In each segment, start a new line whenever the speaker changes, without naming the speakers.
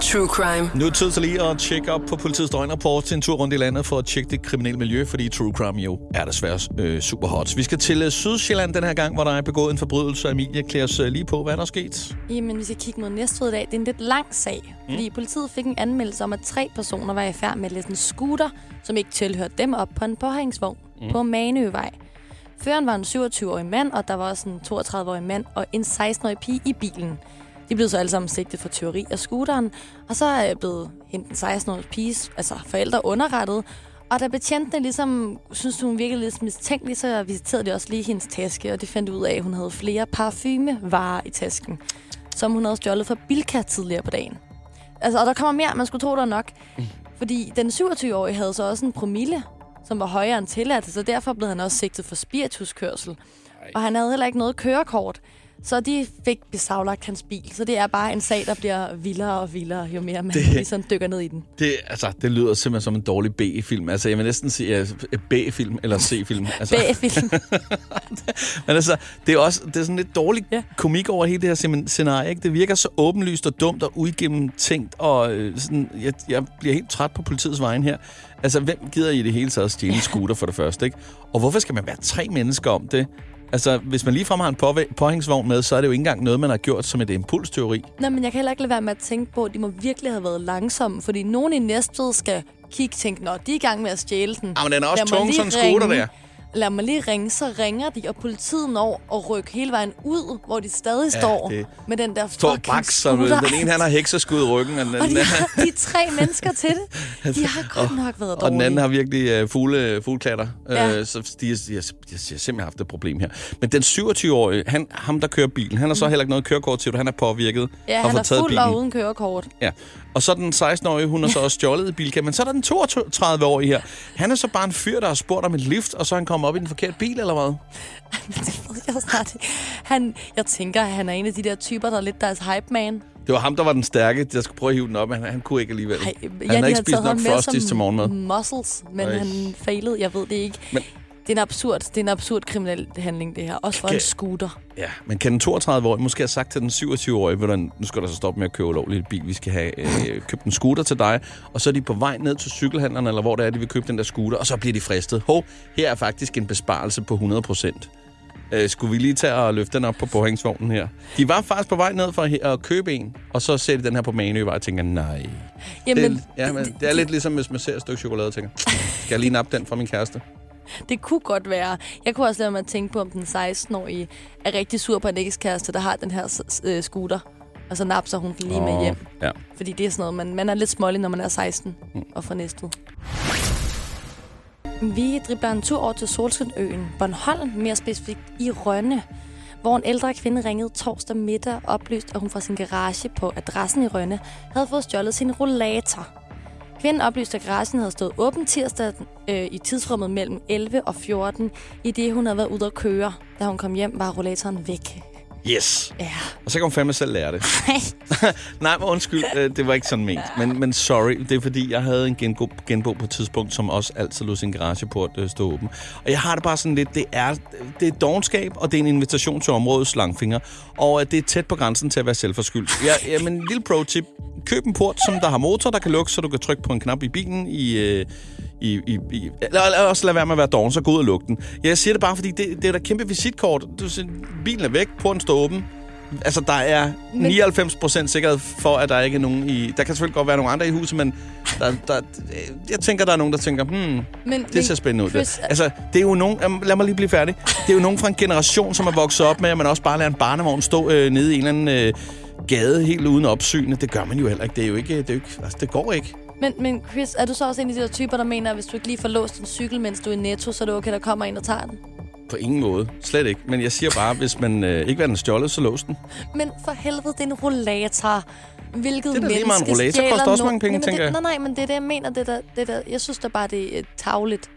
true crime.
Nu er det tid til lige at tjekke op på politiets døgnrapport til en tur rundt i landet for at tjekke det kriminelle miljø, fordi true crime jo er desværre øh, super hot. Vi skal til øh, Sydsjælland den her gang, hvor der er begået en forbrydelse. Emilie, klæder os øh, lige på, hvad der er sket.
Jamen, vi skal kigge mod næste i dag. Det er en lidt lang sag, mm. fordi politiet fik en anmeldelse om, at tre personer var i færd med at læse en scooter, som ikke tilhørte dem op på en påhængsvogn mm. på Manøvej. Føreren var en 27-årig mand, og der var også en 32-årig mand og en 16-årig pige i bilen. De blev så alle sammen sigtet for teori af scooteren, og så er blevet hende den 16-årige piges altså forældre underrettet. Og da betjentene ligesom synes, hun virkede lidt mistænkelig, så visiterede de også lige hendes taske, og de fandt ud af, at hun havde flere parfumevarer i tasken, som hun havde stjålet fra Bilka tidligere på dagen. Altså, og der kommer mere, man skulle tro, der er nok. Fordi den 27-årige havde så også en promille, som var højere end tilladt, så derfor blev han også sigtet for spirituskørsel. Og han havde heller ikke noget kørekort. Så de fik besaglagt hans bil. Så det er bare en sag, der bliver vildere og vildere, jo mere man
Det-
ligesom dykker ned i den.
Det, altså, det lyder simpelthen som en dårlig B-film. Altså, jeg vil næsten sige uh, B-film eller C-film. Altså,
B-film.
Men altså, det er også det er sådan lidt dårlig ja.
Ja.
komik over hele det her scenarie. Ikke? Det virker så åbenlyst og dumt og uigennemtænkt, og øh, sådan, jeg, jeg bliver helt træt på politiets vejen her. Altså, hvem gider i det hele taget at stjæle en scooter for det første? Ikke? Og hvorfor skal man være tre mennesker om det? Altså, hvis man ligefrem har en påvæ- påhængsvogn med, så er det jo ikke engang noget, man har gjort som et impulsteori.
Nå, men jeg kan heller ikke lade være med at tænke på, at de må virkelig have været langsomme, fordi nogen i Næstved skal kigge tænke, når de er i gang med at stjæle den.
Ah, men den er også tung, sådan en scooter der.
Lad mig lige ringe, så ringer de, og politiet når og rykke hele vejen ud, hvor de stadig
Ja,
står
det-
med den der
Står
fucking scooter.
den ene han har hekseskud i ryggen, og den
Og de, har, de tre mennesker til det. De har godt nok været
og den
dårlige.
anden har virkelig uh, fugle, fugleklatter.
Ja.
Uh, så de, de, de, de, de har simpelthen haft et problem her. Men den 27-årige, han, ham der kører bilen, han har så heller ikke noget kørekort til, han er påvirket
Ja,
og
han er
taget
fuld
bilen.
og uden kørekort.
Ja. Og så den 16-årige, hun har så også stjålet i. Men så er der den 32-årige her. Han er så bare en fyr, der har spurgt om et lift, og så er han kommet op i den forkerte bil, eller hvad?
det ved jeg snart. Han, jeg tænker, at han er en af de der typer, der er lidt deres hype man.
Det var ham, der var den stærke, der skulle prøve at hive den op, men han, han kunne ikke alligevel.
Ej,
han har ikke spist nok Frosties til morgenmad.
muscles, men
Ej.
han failede. Jeg ved det ikke.
Men-
Det er en absurd, det er en absurd kriminel handling, det her. Også for
Kan-
en scooter.
Ja, men kan den 32-årige måske have sagt til den 27-årige, ved du, nu skal der så stoppe med at købe ulovlig bil, vi skal have øh, købt en scooter til dig, og så er de på vej ned til cykelhandlerne, eller hvor det er, de vil købe den der scooter, og så bliver de fristet. Hov, her er faktisk en besparelse på 100 procent. Øh, skulle vi lige tage og løfte den op på påhængsvognen her? De var faktisk på vej ned for at, købe en, og så ser de den her på Manøvej og tænker, nej.
Jamen,
det, ja, men, det er lidt ligesom, hvis man ser et stykke chokolade og tænker, skal jeg lige nappe den fra min kæreste?
Det kunne godt være. Jeg kunne også lade mig at tænke på, om den 16-årige er rigtig sur på en ekskæreste, der har den her øh, scooter. Og så napser hun den lige med
Åh,
hjem.
Ja.
Fordi det er sådan noget, man, man er lidt smålig, når man er 16
Mm.
og fra Næstved. Vi dribler en tur over til Solskinøen, Bornholm, mere specifikt i Rønne, hvor en ældre kvinde ringede torsdag middag og oplyste, at hun fra sin garage på adressen i Rønne havde fået stjålet sin rollator. Kvinden oplyste, at garagen havde stået åben tirsdag øh, i tidsrummet mellem 11 og 14, i det hun havde været ude at køre. Da hun kom hjem, var rollatoren væk.
Yes.
Ja.
Og så kan hun fandme selv lære det. Nej, men undskyld, øh, det var ikke sådan ment. Men, men sorry, det er fordi, jeg havde en genbo, genbo på et tidspunkt, som også altid lod sin garageport øh, stå åben. Og jeg har det bare sådan lidt, det er, det er dogenskab, og det er en invitation til områdets langfinger. Og øh, det er tæt på grænsen til at være selvforskyldt. Ja, ja, men en lille pro-tip. Køb en port, som der har motor, der kan lukke, så du kan trykke på en knap i bilen i... Øh, i, i, i eller, også lad være med at være doven, så gå ud og lukke den. Jeg siger det bare, fordi det, det er da kæmpe visitkort. Du siger, bilen er væk, porten står åben. Altså, der er
Men-
99% sikkerhed for, at der ikke er nogen i... Der kan selvfølgelig godt være nogle andre i huset, men der, der, jeg tænker, der er nogen, der tænker, hmm,
Men,
det ser spændende ud.
Chris,
Det. Altså, det er jo nogen... Jamen, Lad mig lige blive færdig. Det er jo nogen fra en generation, som er vokset op med, at man også bare lader en barnevogn stå øh, nede i en eller anden øh, gade helt uden opsyn. Det gør man jo heller ikke. Det er jo ikke... Det, er jo ikke, altså, det går ikke.
Men, men Chris, er du så også en af de der typer, der mener, at hvis du ikke lige får låst din cykel, mens du er i netto, så er det okay, der kommer en og tager den?
På ingen måde. Slet ikke. Men jeg siger bare, hvis man øh, ikke vil den stjålet, så lås den.
Men for helvede, det er en rollator. Hvilket
Det er da lige meget en rollator. Koster også mange penge,
Jamen,
tænker
det,
jeg.
Nej, nej, men det er det, jeg mener. Det der, det der, jeg synes da bare, det er tavligt.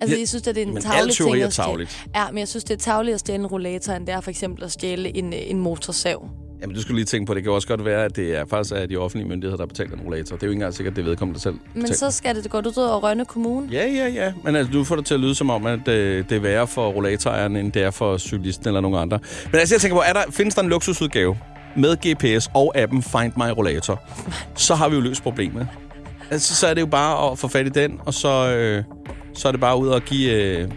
Altså,
Ja,
jeg synes, at det er en tavlig ting
er tarveligt.
Ja, men jeg synes, det er tavligt at stjæle en rollator, end det er for eksempel at stjæle en, øh, en motorsav.
Jamen, du skulle lige tænke på, det kan også godt være, at det er faktisk er de offentlige myndigheder, der betaler en rollator. Det er jo ikke engang sikkert, at det vedkommende selv.
Men
betaler.
så skal det gå ud over Rønne Kommune.
Ja, ja, ja. Men altså, du får det til at lyde som om, at øh, det er værre for rollatorejeren, end det er for cyklisten eller nogen andre. Men altså, jeg tænker på, er der, findes der en luksusudgave med GPS og appen Find My Rollator? Så har vi jo løst problemet. Altså, så er det jo bare at få fat i den, og så, øh, så er det bare ud og give... Øh,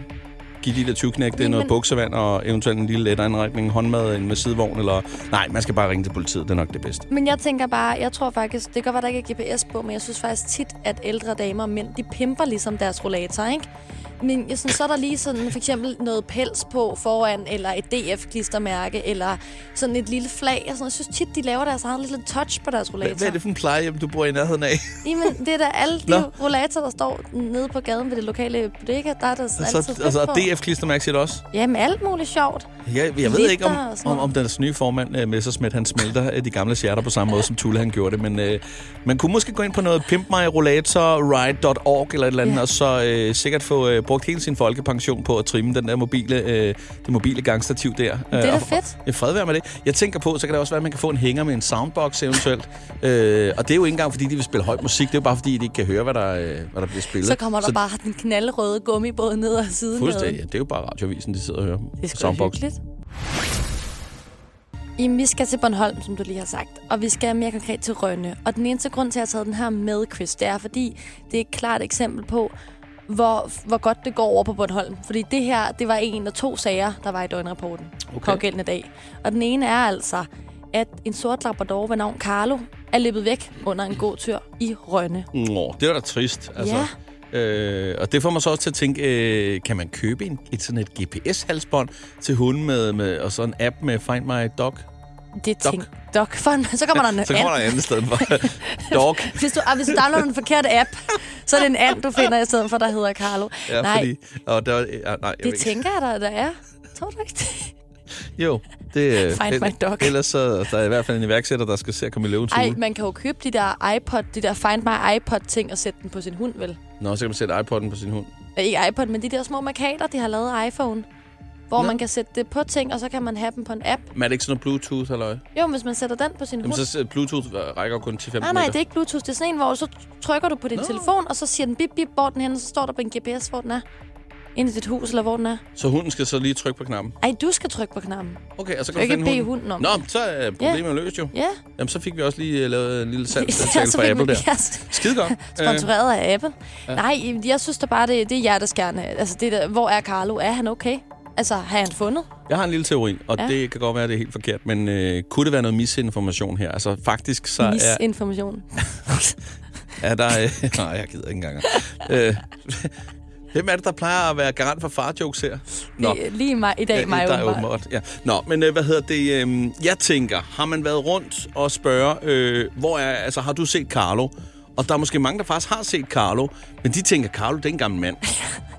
give de der 20 knæk, det er
Men-
noget
men-
buksevand og eventuelt en lille let indretning, håndmad en med sidevogn, eller... Nej, man skal bare ringe til politiet, det er nok det bedste.
Men jeg tænker bare, jeg tror faktisk, det kan godt være, der ikke er GPS på, men jeg synes faktisk tit, at ældre damer og mænd, de pimper ligesom deres rollator, ikke? Men jeg synes, så er der lige sådan for eksempel noget pels på foran, eller et DF-klistermærke, eller sådan et lille flag. Og sådan. Jeg synes tit, de laver deres eget lille touch på deres rollator.
Hvad, er det for en plejehjem, du bor i nærheden af?
Jamen, det er da alle de rollatorer, der står nede på gaden ved det lokale bodega, der er der altid
Altså,
fedt
altså. DF-klistermærke siger det også?
Jamen, alt muligt sjovt.
Jeg, jeg ved ikke, om, om, om deres nye formand, uh, Messersmith, han smelter uh, de gamle hjerter på samme måde, som Tulle han gjorde det. Men uh, man kunne måske gå ind på noget pimpmyrollatorride.org eller et eller andet,
Ja.
og så uh, sikkert få uh, brugt hele sin folkepension på at trimme den der mobile, uh, det mobile gangstativ der.
Det er da
og-
fedt.
Ja, fred være med det. Jeg tænker på, så kan det også være, at man kan få en hænger med en soundbox eventuelt. øh, og det er jo ikke engang, fordi de vil spille høj musik. Det er jo bare, fordi de ikke kan høre, hvad der, øh, hvad der bliver spillet.
Så kommer der så bare den knaldrøde gummibåd ned ad siden.
Fuldstændig. Ja, det er jo bare radioavisen, de sidder og hører.
Det er
Soundbox.
hyggeligt. Jamen, vi skal til Bornholm, som du lige har sagt. Og vi skal mere konkret til Rønne. Og den eneste grund til, at jeg har taget den her med, Chris, det er, fordi det er et klart eksempel på, hvor, hvor godt det går over på Bornholm. Fordi det her, det var en af to sager, der var i døgnrapporten
Okay.
pågældende dag. Og den ene er altså, at en sort labrador ved navn Carlo er løbet væk under en god tur i Rønne.
Nå, det var da trist. Altså.
Ja.
Øh, og det får mig så også til at tænke, øh, kan man købe en, et sådan et GPS-halsbånd til hunden med, med, og så en app med Find My Dog?
Det
Dog.
tænk, dog. For, så kommer der en
Så kommer der en anden sted for Dog.
Hvis du, ah, hvis du downloader den forkerte app, så er det en and, du finder i stedet for, der hedder Carlo.
Ja,
Nej,
fordi... Og der, ja, nej, jeg
det
ikke.
tænker jeg, der, der er. Tror du ikke det?
Jo, det
Find my dog.
Ellers så der er i hvert fald en iværksætter, der skal se at komme i løvens
Ej, man kan jo købe de der iPod, de der Find My iPod-ting og sætte den på sin hund, vel?
Nå, så kan man sætte iPod'en på sin hund.
Øh, Ikke iPod, men de der små markader, de har lavet iPhone. Hvor
Nå.
man kan sætte det på ting, og så kan man have dem på en app.
Men er det ikke sådan noget Bluetooth, eller
Jo, hvis man sætter den på sin
Jamen,
hund.
så Bluetooth rækker kun til 15
Nej, nej,
meter.
det er ikke Bluetooth. Det er sådan en, hvor så trykker du på din
Nå.
telefon, og så siger den bip, bip, hvor den hen, og så står der på en GPS, hvor den er. Inde i dit hus, eller hvor den er.
Så hunden skal så lige trykke på knappen.
Ej, du skal trykke på knappen.
Okay, og så
Du
kan
kan
du
ikke bede
hunden.
hunden om
Nå, så er problemet løst jo.
Ja.
Jamen, så fik vi også lige øh, lavet en lille
Ja,
salgsaftale
så
fra Apple der.
Ja,
Skide godt.
sponsoreret af Apple. Ja. Nej, jeg synes da bare, det, det er hjerteskærende. Altså, det der, hvor er Carlo? Er han okay? Altså, har han fundet?
Jeg har en lille teori, og
Ja.
det kan godt være, at det er helt forkert, men øh, kunne det være noget misinformation her? Altså, faktisk så er,
Misinformation.
er der... Øh, nej, jeg gider ikke engang. øh, hvem er det, der plejer at være garant for farjokes her? Nå.
Lige mig, i dag, mig
der er
åbenbart.
Ja. Nå, men øh, hvad hedder det? Øh, jeg tænker, har man været rundt og spørge, øh, hvor er, altså har du set Carlo? Og der er måske mange, der faktisk har set Carlo, men de tænker, Carlo, det er en gammel mand.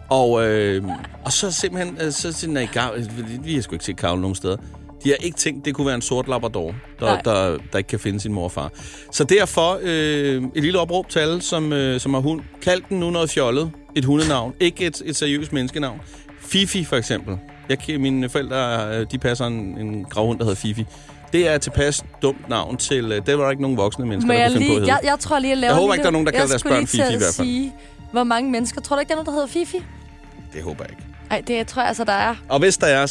Og, øh, og så simpelthen, øh, så siger nej, Gar- vi har sgu ikke set Carlo nogen steder. De har ikke tænkt, det kunne være en sort labrador, der,
Nej.
der, der ikke kan finde sin mor og far. Så derfor øh, et lille opråb til alle, som, øh, som har hund. Kald den nu noget fjollet. Et hundenavn. Ikke et, et seriøst menneskenavn. Fifi for eksempel. Jeg, mine forældre, øh, de passer en, en gravhund, der hedder Fifi. Det er et tilpas dumt navn til... Øh, det var der ikke nogen voksne mennesker,
Må
der kunne finde på at hedde.
jeg, jeg tror lige, at lave
Jeg håber ikke, der er nogen, der kalder deres børn Fifi i hvert fald.
sige, hvor mange mennesker. Tror du ikke, der er nogen, der hedder Fifi?
Det håber jeg ikke.
Nej, det tror jeg altså, der er.
Og hvis der er,